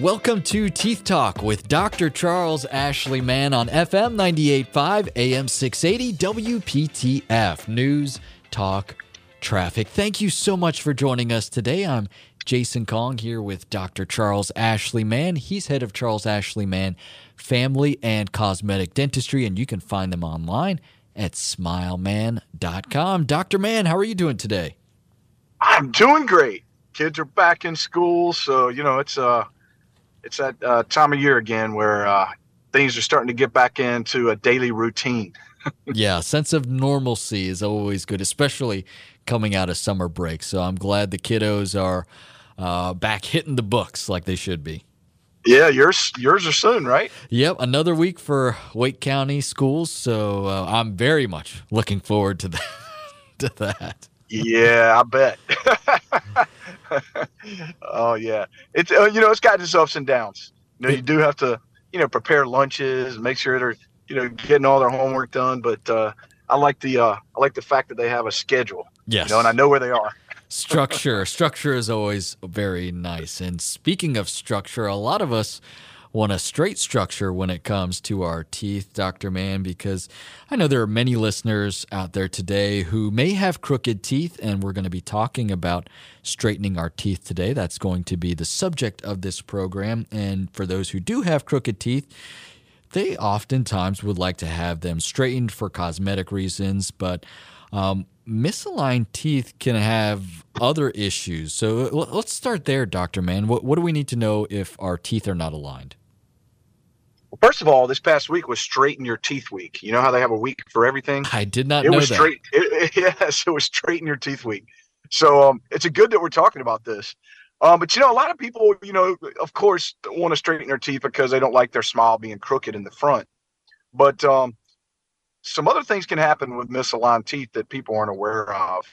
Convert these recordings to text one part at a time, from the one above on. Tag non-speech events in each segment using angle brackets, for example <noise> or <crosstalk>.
Welcome to Teeth Talk with Dr. Charles Ashley Mann on FM 98.5 AM 680 WPTF News Talk Traffic. Thank you so much for joining us today. I'm Jason Kong here with Dr. Charles Ashley Mann. He's head of Charles Ashley Mann Family and Cosmetic Dentistry, and you can find them online at smileman.com. Dr. Mann, how are you doing today? I'm doing great. Kids are back in school, so you know it's uh it's that uh, time of year again where uh, things are starting to get back into a daily routine. <laughs> yeah, sense of normalcy is always good, especially coming out of summer break. So I'm glad the kiddos are uh, back hitting the books like they should be. Yeah, yours yours are soon, right? Yep, another week for Wake County schools. So uh, I'm very much looking forward to that. <laughs> to that. Yeah, I bet. <laughs> <laughs> oh yeah, it's uh, you know it's got its ups and downs. You know, you do have to you know prepare lunches, make sure they're you know getting all their homework done. But uh, I like the uh, I like the fact that they have a schedule. Yes, you know, and I know where they are. structure, structure is always very nice. And speaking of structure, a lot of us want a straight structure when it comes to our teeth, Dr. Mann, because I know there are many listeners out there today who may have crooked teeth, and we're going to be talking about straightening our teeth today. That's going to be the subject of this program. And for those who do have crooked teeth, they oftentimes would like to have them straightened for cosmetic reasons, but um, misaligned teeth can have other issues. So let's start there, Dr. Mann. What, what do we need to know if our teeth are not aligned? First of all, this past week was straighten your teeth week. You know how they have a week for everything? I did not it know was that. Straight, it, <laughs> it, yes, it was straighten your teeth week. So um, it's a good that we're talking about this. Um, but you know, a lot of people, you know, of course, want to straighten their teeth because they don't like their smile being crooked in the front. But um, some other things can happen with misaligned teeth that people aren't aware of.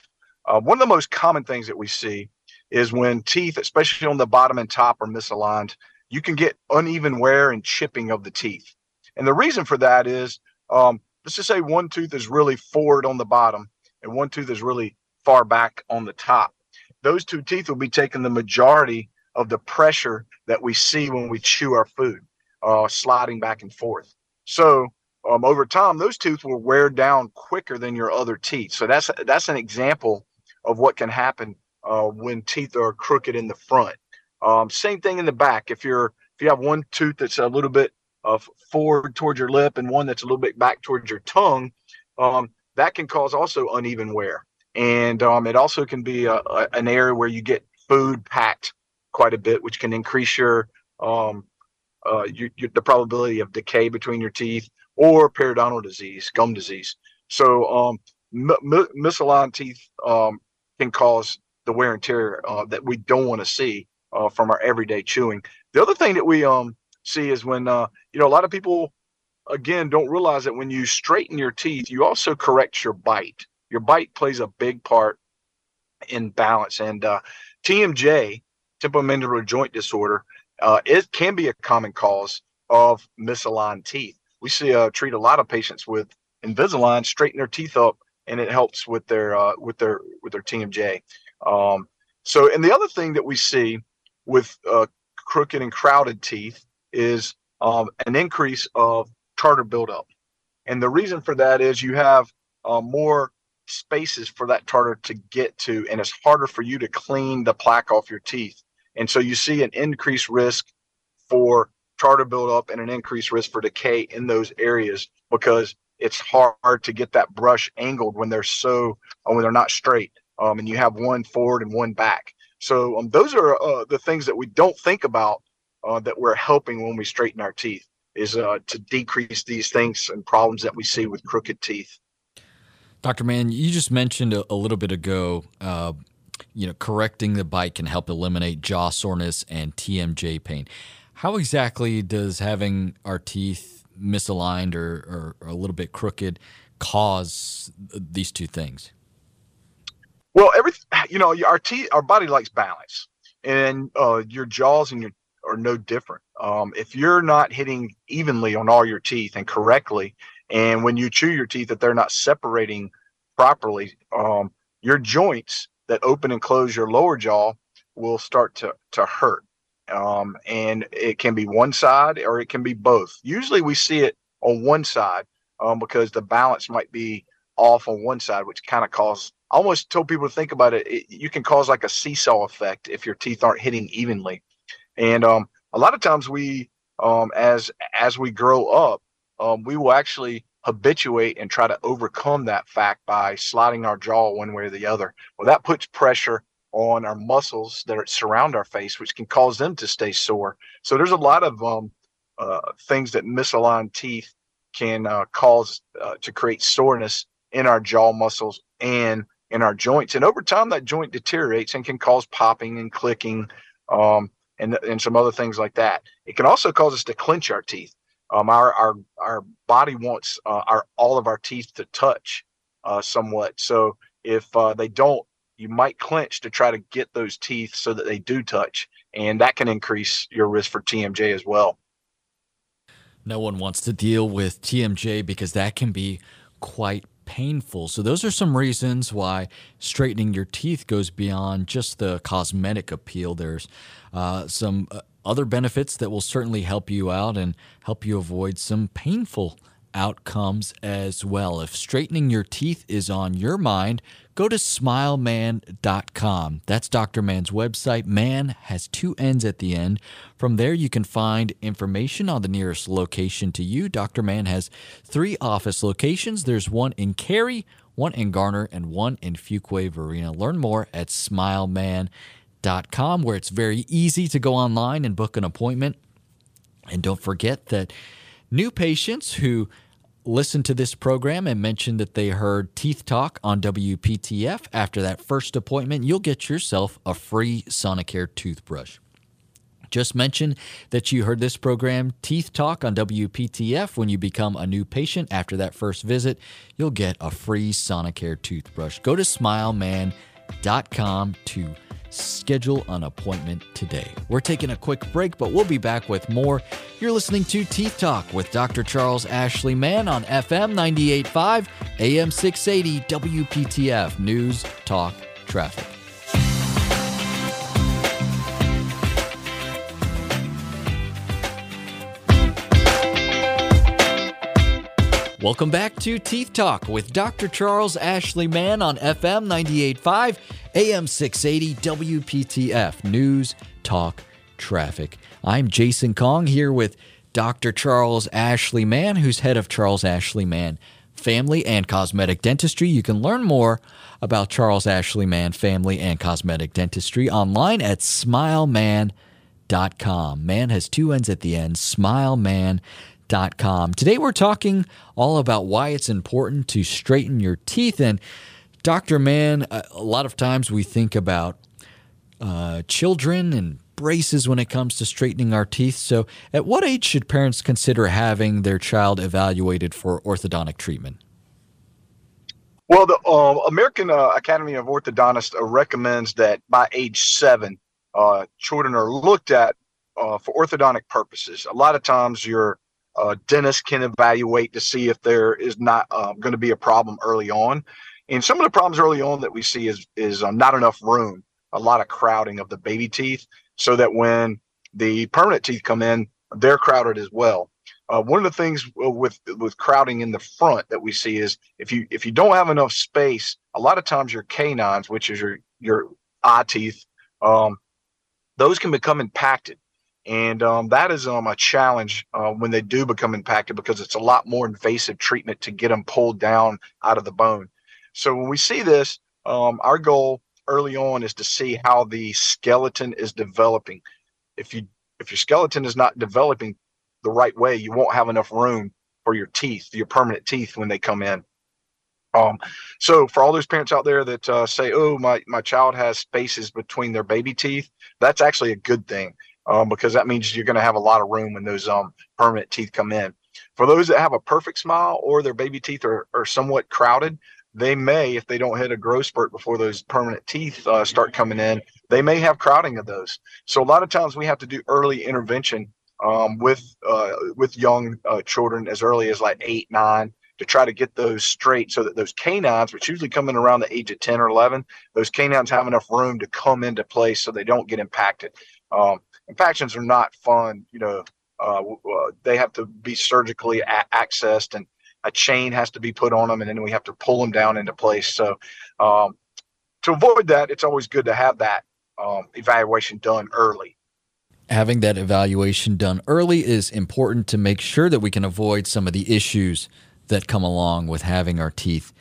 Uh, one of the most common things that we see is when teeth, especially on the bottom and top, are misaligned you can get uneven wear and chipping of the teeth. And the reason for that is, um, let's just say one tooth is really forward on the bottom and one tooth is really far back on the top. Those two teeth will be taking the majority of the pressure that we see when we chew our food, uh, sliding back and forth. So um, over time, those teeth will wear down quicker than your other teeth. So that's that's an example of what can happen uh, when teeth are crooked in the front. Um, same thing in the back. If you're if you have one tooth that's a little bit of forward towards your lip and one that's a little bit back towards your tongue, um, that can cause also uneven wear. And um, it also can be a, a, an area where you get food packed quite a bit, which can increase your, um, uh, your, your, the probability of decay between your teeth or periodontal disease, gum disease. So um, m- misaligned teeth um, can cause the wear and tear uh, that we don't want to see uh, from our everyday chewing. The other thing that we um, see is when uh, you know a lot of people again don't realize that when you straighten your teeth, you also correct your bite. Your bite plays a big part in balance, and uh, TMJ, temporomandibular joint disorder, uh, it can be a common cause of misaligned teeth. We see uh, treat a lot of patients with Invisalign, straighten their teeth up, and it helps with their uh, with their with their TMJ. Um, so, and the other thing that we see with uh, crooked and crowded teeth is um, an increase of tartar buildup. And the reason for that is you have uh, more spaces for that tartar to get to, and it's harder for you to clean the plaque off your teeth. And so you see an increased risk for tartar buildup and an increased risk for decay in those areas because it's hard to get that brush angled when they're so uh, when they're not straight um, and you have one forward and one back so um, those are uh, the things that we don't think about uh, that we're helping when we straighten our teeth is uh, to decrease these things and problems that we see with crooked teeth. Dr. Mann, you just mentioned a, a little bit ago, uh, you know, correcting the bite can help eliminate jaw soreness and TMJ pain. How exactly does having our teeth misaligned or, or, or a little bit crooked cause these two things? Well, every you know, our teeth, our body likes balance, and uh, your jaws and your are no different. Um, if you're not hitting evenly on all your teeth and correctly, and when you chew your teeth that they're not separating properly, um, your joints that open and close your lower jaw will start to to hurt. um, and it can be one side or it can be both. Usually, we see it on one side um, because the balance might be off on one side, which kind of cause. I almost told people to think about it, it. You can cause like a seesaw effect if your teeth aren't hitting evenly, and um, a lot of times we, um, as as we grow up, um, we will actually habituate and try to overcome that fact by sliding our jaw one way or the other. Well, that puts pressure on our muscles that surround our face, which can cause them to stay sore. So there's a lot of um, uh, things that misaligned teeth can uh, cause uh, to create soreness in our jaw muscles and in our joints. And over time, that joint deteriorates and can cause popping and clicking um, and, and some other things like that. It can also cause us to clench our teeth. Um, our our our body wants uh, our all of our teeth to touch uh, somewhat. So if uh, they don't, you might clench to try to get those teeth so that they do touch, and that can increase your risk for TMJ as well. No one wants to deal with TMJ because that can be quite painful. So, those are some reasons why straightening your teeth goes beyond just the cosmetic appeal. There's uh, some uh, other benefits that will certainly help you out and help you avoid some painful outcomes as well. If straightening your teeth is on your mind, go to smileman.com. That's Dr. Mann's website. Mann has two N's at the end. From there, you can find information on the nearest location to you. Dr. Mann has three office locations there's one in Cary, one in Garner, and one in Fuquay Varina. Learn more at smileman.com where it's very easy to go online and book an appointment. And don't forget that new patients who listen to this program and mention that they heard Teeth Talk on WPTF after that first appointment, you'll get yourself a free Sonicare toothbrush. Just mention that you heard this program, Teeth Talk, on WPTF. When you become a new patient after that first visit, you'll get a free Sonicare toothbrush. Go to smileman.com to schedule an appointment today. We're taking a quick break, but we'll be back with more. You're listening to Teeth Talk with Dr. Charles Ashley Mann on FM 98.5, AM 680, WPTF News, Talk, Traffic. Welcome back to Teeth Talk with Dr. Charles Ashley Mann on FM 98.5, AM 680, WPTF News, Talk, Traffic. I'm Jason Kong here with Dr. Charles Ashley Mann, who's head of Charles Ashley Mann Family and Cosmetic Dentistry. You can learn more about Charles Ashley Mann Family and Cosmetic Dentistry online at smileman.com. Mann has two N's at the end, smileman.com Today we're talking all about why it's important to straighten your teeth. And Dr. Mann, a lot of times we think about uh, children and braces when it comes to straightening our teeth. So, at what age should parents consider having their child evaluated for orthodontic treatment? Well, the uh, American uh, Academy of Orthodontists recommends that by age seven, uh, children are looked at uh, for orthodontic purposes. A lot of times, your uh, dentists can evaluate to see if there is not uh, going to be a problem early on. And some of the problems early on that we see is is um, not enough room, a lot of crowding of the baby teeth, so that when the permanent teeth come in, they're crowded as well. Uh, one of the things with with crowding in the front that we see is if you if you don't have enough space, a lot of times your canines, which is your your eye teeth, um, those can become impacted and um, that is um, a challenge uh, when they do become impacted because it's a lot more invasive treatment to get them pulled down out of the bone. So when we see this, um, our goal early on is to see how the skeleton is developing. If you if your skeleton is not developing the right way, you won't have enough room for your teeth, your permanent teeth when they come in. Um, so for all those parents out there that uh, say, "Oh, my my child has spaces between their baby teeth," that's actually a good thing um, because that means you're going to have a lot of room when those um, permanent teeth come in. For those that have a perfect smile or their baby teeth are, are somewhat crowded, they may, if they don't hit a growth spurt before those permanent teeth uh, start coming in, they may have crowding of those. So a lot of times we have to do early intervention um, with uh, with young uh, children as early as like eight, nine, to try to get those straight so that those canines, which usually come in around the age of 10 or 11, those canines have enough room to come into place so they don't get impacted. Um, impactions are not fun. You know, uh, uh, they have to be surgically a- accessed and a chain has to be put on them and then we have to pull them down into place. So, um, to avoid that, it's always good to have that um, evaluation done early. Having that evaluation done early is important to make sure that we can avoid some of the issues that come along with having our teeth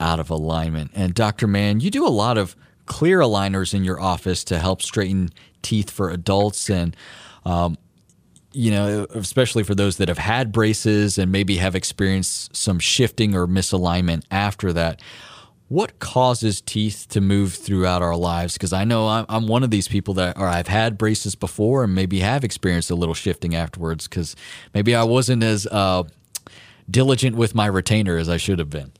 out of alignment. And Dr. Mann, you do a lot of clear aligners in your office to help straighten teeth for adults and um, you know, especially for those that have had braces and maybe have experienced some shifting or misalignment after that. What causes teeth to move throughout our lives? Because I know I'm, I'm, one of these people that, or I've had braces before and maybe have experienced a little shifting afterwards because maybe I wasn't as uh, diligent with my retainer as I should have been?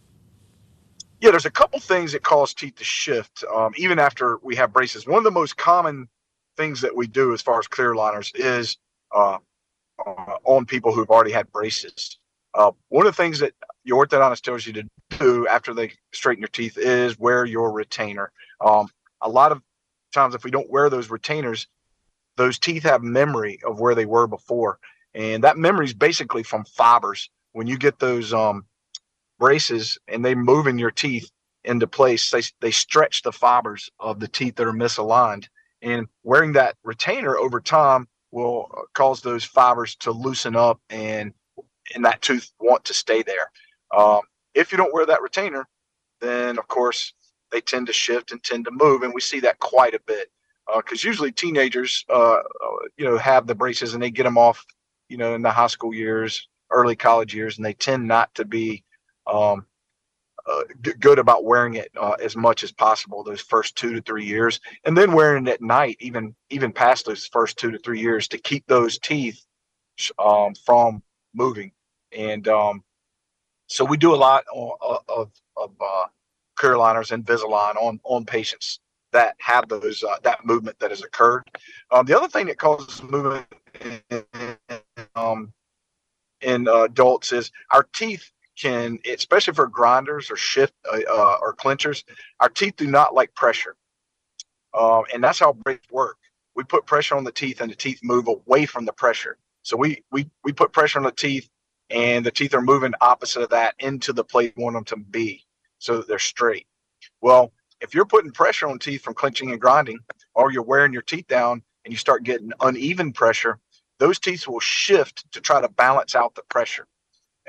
Yeah, there's a couple things that cause teeth to shift, um, even after we have braces. One of the most common things that we do as far as clear liners is uh, uh, on people who've already had braces. Uh, one of the things that your orthodontist tells you to do after they straighten your teeth is wear your retainer. Um, a lot of times, if we don't wear those retainers, those teeth have memory of where they were before, and that memory is basically from fibers when you get those um, braces and they move in your teeth into place, they, they stretch the fibers of the teeth that are misaligned. And wearing that retainer over time will cause those fibers to loosen up and and that tooth want to stay there. Um, if you don't wear that retainer, then of course they tend to shift and tend to move, and we see that quite a bit because uh, usually teenagers, uh, you know, have the braces and they get them off, you know, in the high school years early college years, and they tend not to be um, uh, good about wearing it uh, as much as possible those first two to three years, and then wearing it at night, even even past those first two to three years, to keep those teeth um, from moving. And um, so we do a lot of, of, uh, clear aligners and Invisalign on on patients that have those uh, that movement that has occurred. Um, the other thing that causes movement in, um, in uh, adults is our teeth can, especially for grinders or shift uh, uh, or clinchers, our teeth do not like pressure, uh, and that's how brakes work. We put pressure on the teeth, and the teeth move away from the pressure. So we we we put pressure on the teeth, and the teeth are moving opposite of that into the place we want them to be, so that they're straight. Well, if you're putting pressure on teeth from clenching and grinding, or you're wearing your teeth down and you start getting uneven pressure, those teeth will shift to try to balance out the pressure.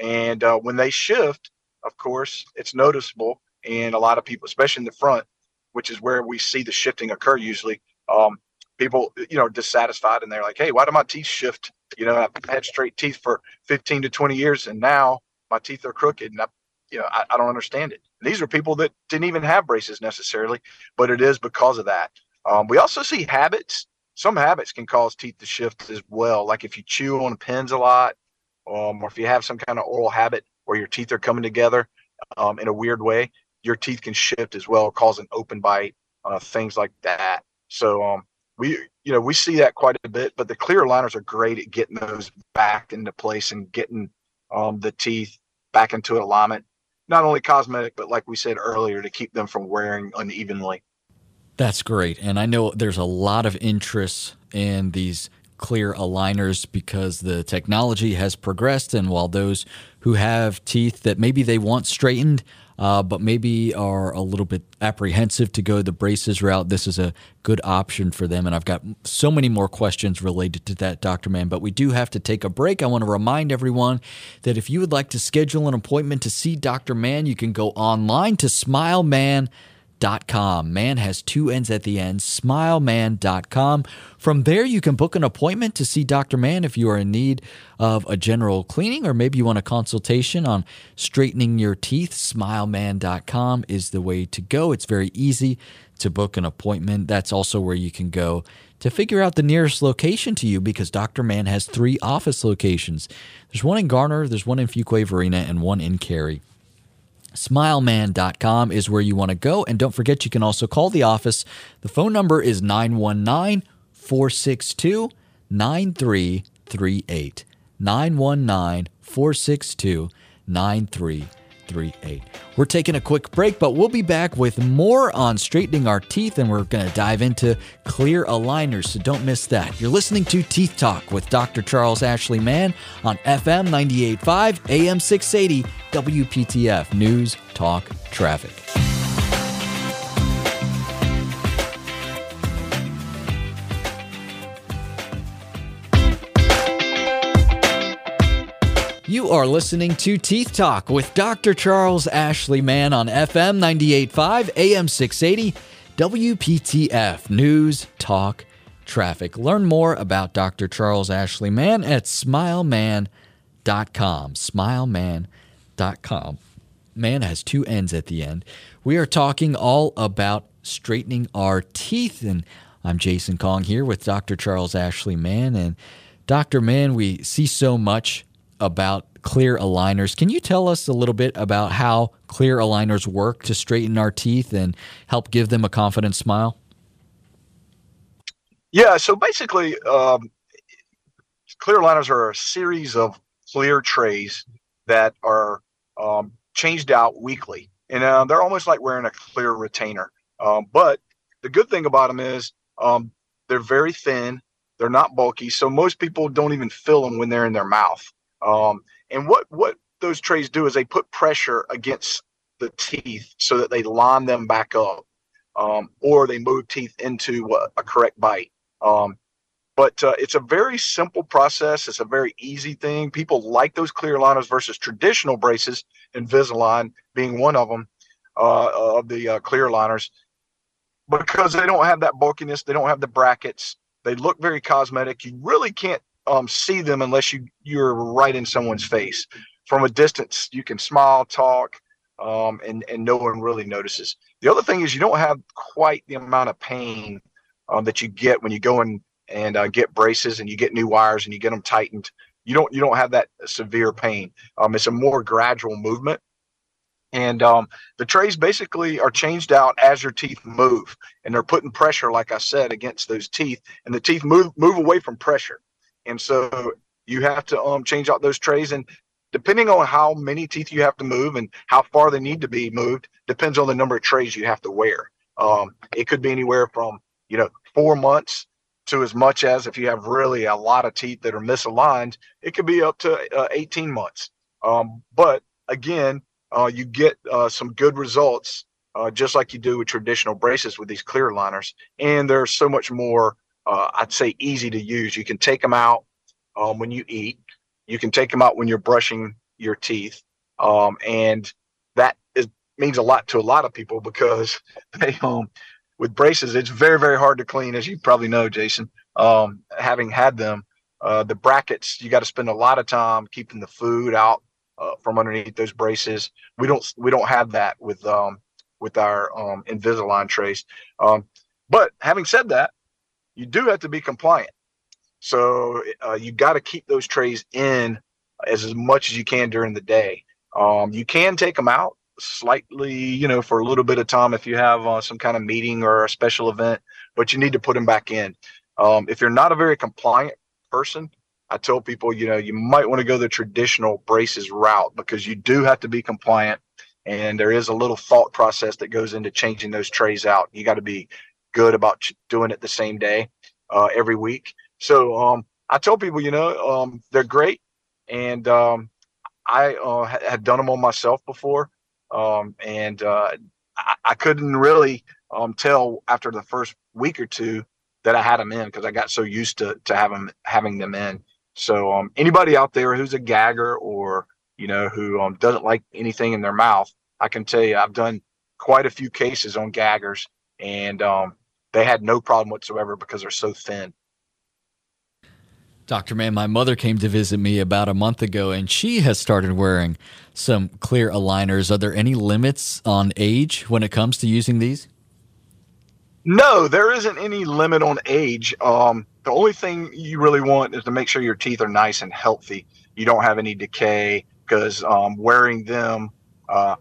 And uh, when they shift, of course, it's noticeable. And a lot of people, especially in the front, which is where we see the shifting occur usually, um, people, you know, dissatisfied and they're like, hey, why do my teeth shift? You know, I've had straight teeth for 15 to 20 years and now my teeth are crooked and I, you know, I, I don't understand it. These are people that didn't even have braces necessarily, but it is because of that. Um, we also see habits some habits can cause teeth to shift as well. Like if you chew on pens a lot, um, or if you have some kind of oral habit where your teeth are coming together um, in a weird way, your teeth can shift as well, cause an open bite, uh, things like that. So um, we, you know, we see that quite a bit. But the clear aligners are great at getting those back into place and getting um, the teeth back into alignment. Not only cosmetic, but like we said earlier, to keep them from wearing unevenly. That's great. And I know there's a lot of interest in these clear aligners because the technology has progressed. And while those who have teeth that maybe they want straightened, uh, but maybe are a little bit apprehensive to go the braces route, this is a good option for them. And I've got so many more questions related to that, Dr. Mann, but we do have to take a break. I want to remind everyone that if you would like to schedule an appointment to see Dr. Mann, you can go online to smileman.com smileman.com. Mann has two ends at the end, smileman.com. From there, you can book an appointment to see Dr. Mann if you are in need of a general cleaning or maybe you want a consultation on straightening your teeth. Smileman.com is the way to go. It's very easy to book an appointment. That's also where you can go to figure out the nearest location to you because Dr. Mann has three office locations. There's one in Garner, there's one in Fuquay-Varina, and one in Cary. Smileman.com is where you want to go. And don't forget, you can also call the office. The phone number is 919 462 9338. 919 462 9338. We're taking a quick break, but we'll be back with more on straightening our teeth and we're going to dive into clear aligners, so don't miss that. You're listening to Teeth Talk with Dr. Charles Ashley Mann on FM 985 AM 680 WPTF News Talk Traffic. Are listening to Teeth Talk with Dr. Charles Ashley Mann on FM 985 AM 680 WPTF News Talk Traffic. Learn more about Dr. Charles Ashley Mann at smileman.com. Smileman.com. Mann has two N's at the end. We are talking all about straightening our teeth, and I'm Jason Kong here with Dr. Charles Ashley Mann. And Dr. Mann, we see so much about clear aligners. Can you tell us a little bit about how clear aligners work to straighten our teeth and help give them a confident smile? Yeah, so basically, um, clear aligners are a series of clear trays that are um, changed out weekly, and uh, they're almost like wearing a clear retainer. Um, but the good thing about them is um, they're very thin, they're not bulky, so most people don't even feel them when they're in their mouth. Um, and what what those trays do is they put pressure against the teeth so that they line them back up, um, or they move teeth into a, a correct bite. Um, but uh, it's a very simple process. It's a very easy thing. People like those clear aligners versus traditional braces, Invisalign being one of them uh, of the uh, clear aligners, because they don't have that bulkiness. They don't have the brackets. They look very cosmetic. You really can't um, see them unless you you're right in someone's face. From a distance, you can smile, talk, um, and and no one really notices. The other thing is you don't have quite the amount of pain um, that you get when you go in and uh, get braces and you get new wires and you get them tightened. You don't you don't have that severe pain. Um, it's a more gradual movement. And um, the trays basically are changed out as your teeth move, and they're putting pressure, like I said, against those teeth, and the teeth move move away from pressure. And so you have to um, change out those trays. And depending on how many teeth you have to move and how far they need to be moved, depends on the number of trays you have to wear. Um, it could be anywhere from, you know, four months to as much as if you have really a lot of teeth that are misaligned, it could be up to uh, 18 months. Um, but again, uh, you get uh, some good results, uh, just like you do with traditional braces with these clear liners. And there's so much more uh, I'd say easy to use. You can take them out um, when you eat. You can take them out when you're brushing your teeth, um, and that is, means a lot to a lot of people because <laughs> they um with braces it's very very hard to clean, as you probably know, Jason. Um, having had them, uh, the brackets you got to spend a lot of time keeping the food out uh, from underneath those braces. We don't we don't have that with um with our um Invisalign trays. Um, but having said that, you do have to be compliant. So uh, you got to keep those trays in as, as much as you can during the day. Um, you can take them out slightly, you know, for a little bit of time if you have uh, some kind of meeting or a special event, but you need to put them back in. Um, if you're not a very compliant person, I tell people, you know, you might want to go the traditional braces route because you do have to be compliant. And there is a little thought process that goes into changing those trays out. You got to be good about doing it the same day uh, every week. So um, I tell people, you know, um, they're great, and um, I uh, had done them on myself before, um, and uh, I, I, couldn't really um, tell after the first week or two that I had them in because I got so used to to having having them in. So um, anybody out there who's a gagger or you know who doesn't like anything in their mouth, I can tell you I've done quite a few cases on gaggers and um, they had no problem whatsoever because they're so thin. Dr. Mann, my mother came to visit me about a month ago and she has started wearing some clear aligners. Are there any limits on age when it comes to using these? No, there isn't any limit on age. Um, the only thing you really want is to make sure your teeth are nice and healthy. You don't have any decay because um, wearing them uh,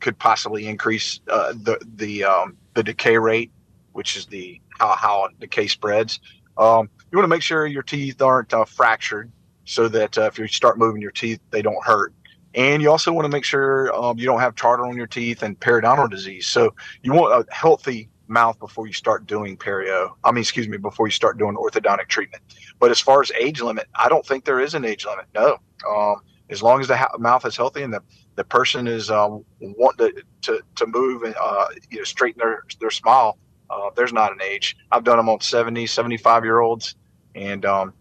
could possibly increase uh, the the um, the decay rate which is the how, how the case spreads. Um, you want to make sure your teeth aren't uh, fractured so that uh, if you start moving your teeth, they don't hurt. and you also want to make sure um, you don't have tartar on your teeth and periodontal disease. So you want a healthy mouth before you start doing perio. I mean, excuse me, before you start doing orthodontic treatment. But as far as age limit, I don't think there is an age limit. No, um, as long as the ha- mouth is healthy and the, the person is um, wanting to, to, to move and uh, you know straighten their their smile, uh, there's not an age. I've done them on 70, 75 year olds, and um,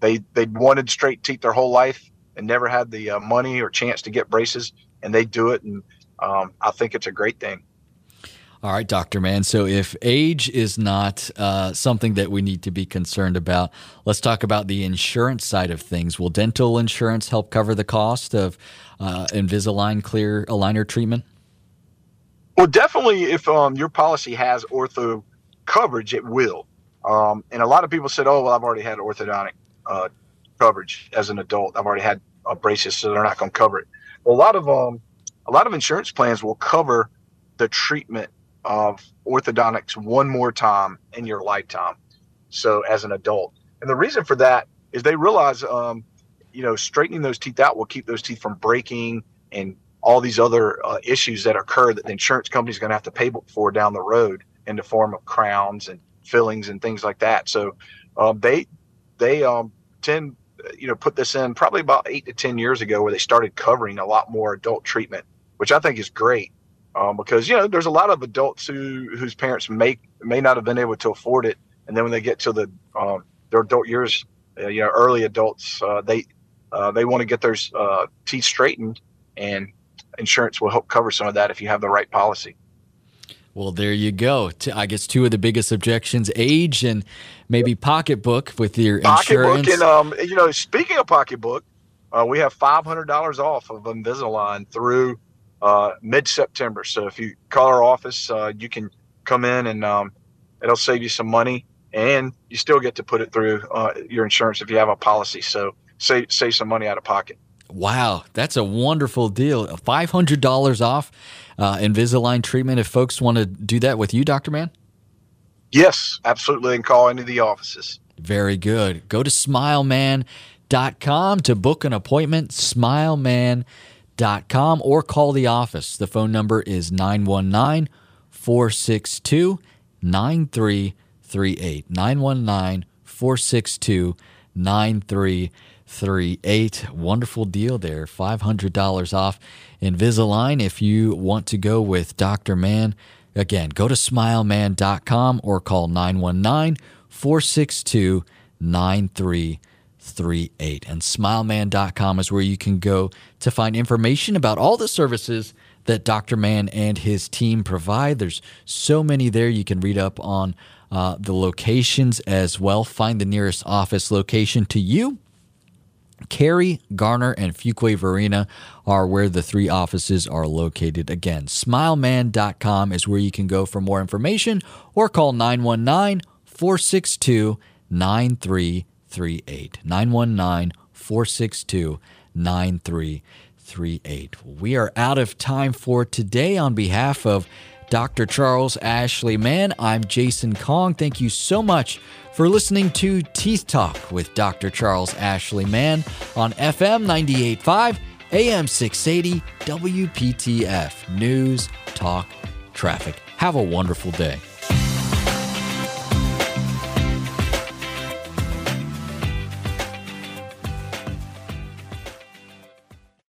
they they wanted straight teeth their whole life and never had the uh, money or chance to get braces, and they do it, and um, I think it's a great thing. All right, Dr. Mann. So, if age is not uh, something that we need to be concerned about, let's talk about the insurance side of things. Will dental insurance help cover the cost of uh, Invisalign clear aligner treatment? Well, definitely, if um, your policy has ortho coverage, it will. Um, and a lot of people said, "Oh, well, I've already had orthodontic uh, coverage as an adult. I've already had a braces, so they're not going to cover it." Well, a lot of um, a lot of insurance plans will cover the treatment of orthodontics one more time in your lifetime. So as an adult, and the reason for that is they realize, um, you know, straightening those teeth out will keep those teeth from breaking and all these other uh, issues that occur that the insurance company is going to have to pay for down the road in the form of crowns and fillings and things like that. So uh, they they um, tend you know put this in probably about eight to ten years ago where they started covering a lot more adult treatment, which I think is great um, because you know there's a lot of adults who whose parents may may not have been able to afford it, and then when they get to the um, their adult years, uh, you know, early adults, uh, they uh, they want to get their uh, teeth straightened, and insurance will help cover some of that if you have the right policy. Well, there you go. I guess two of the biggest objections: age and maybe pocketbook with your pocketbook insurance. And um, you know, speaking of pocketbook, uh, we have five hundred dollars off of Invisalign through uh, mid September. So if you call our office, uh, you can come in and um, it'll save you some money, and you still get to put it through uh, your insurance if you have a policy. So save save some money out of pocket. Wow, that's a wonderful deal. Five hundred dollars off uh, Invisalign treatment. If folks want to do that with you, Doctor Mann. Yes, absolutely, and call any of the offices. Very good. Go to smileman.com to book an appointment. Smileman.com com or call the office. The phone number is 919 462 9338. 919 462 9338. Wonderful deal there. $500 off Invisalign if you want to go with Dr. Mann. Again, go to smileman.com or call 919 462 9338. 38. And smileman.com is where you can go to find information about all the services that Dr. Mann and his team provide. There's so many there. You can read up on uh, the locations as well. Find the nearest office location to you. Cary, Garner, and Fuquay-Varina are where the three offices are located. Again, smileman.com is where you can go for more information or call 919 462 9338. 938. 919 462 9338. We are out of time for today. On behalf of Dr. Charles Ashley Mann, I'm Jason Kong. Thank you so much for listening to Teeth Talk with Dr. Charles Ashley Mann on FM 985, AM 680, WPTF News, Talk, Traffic. Have a wonderful day.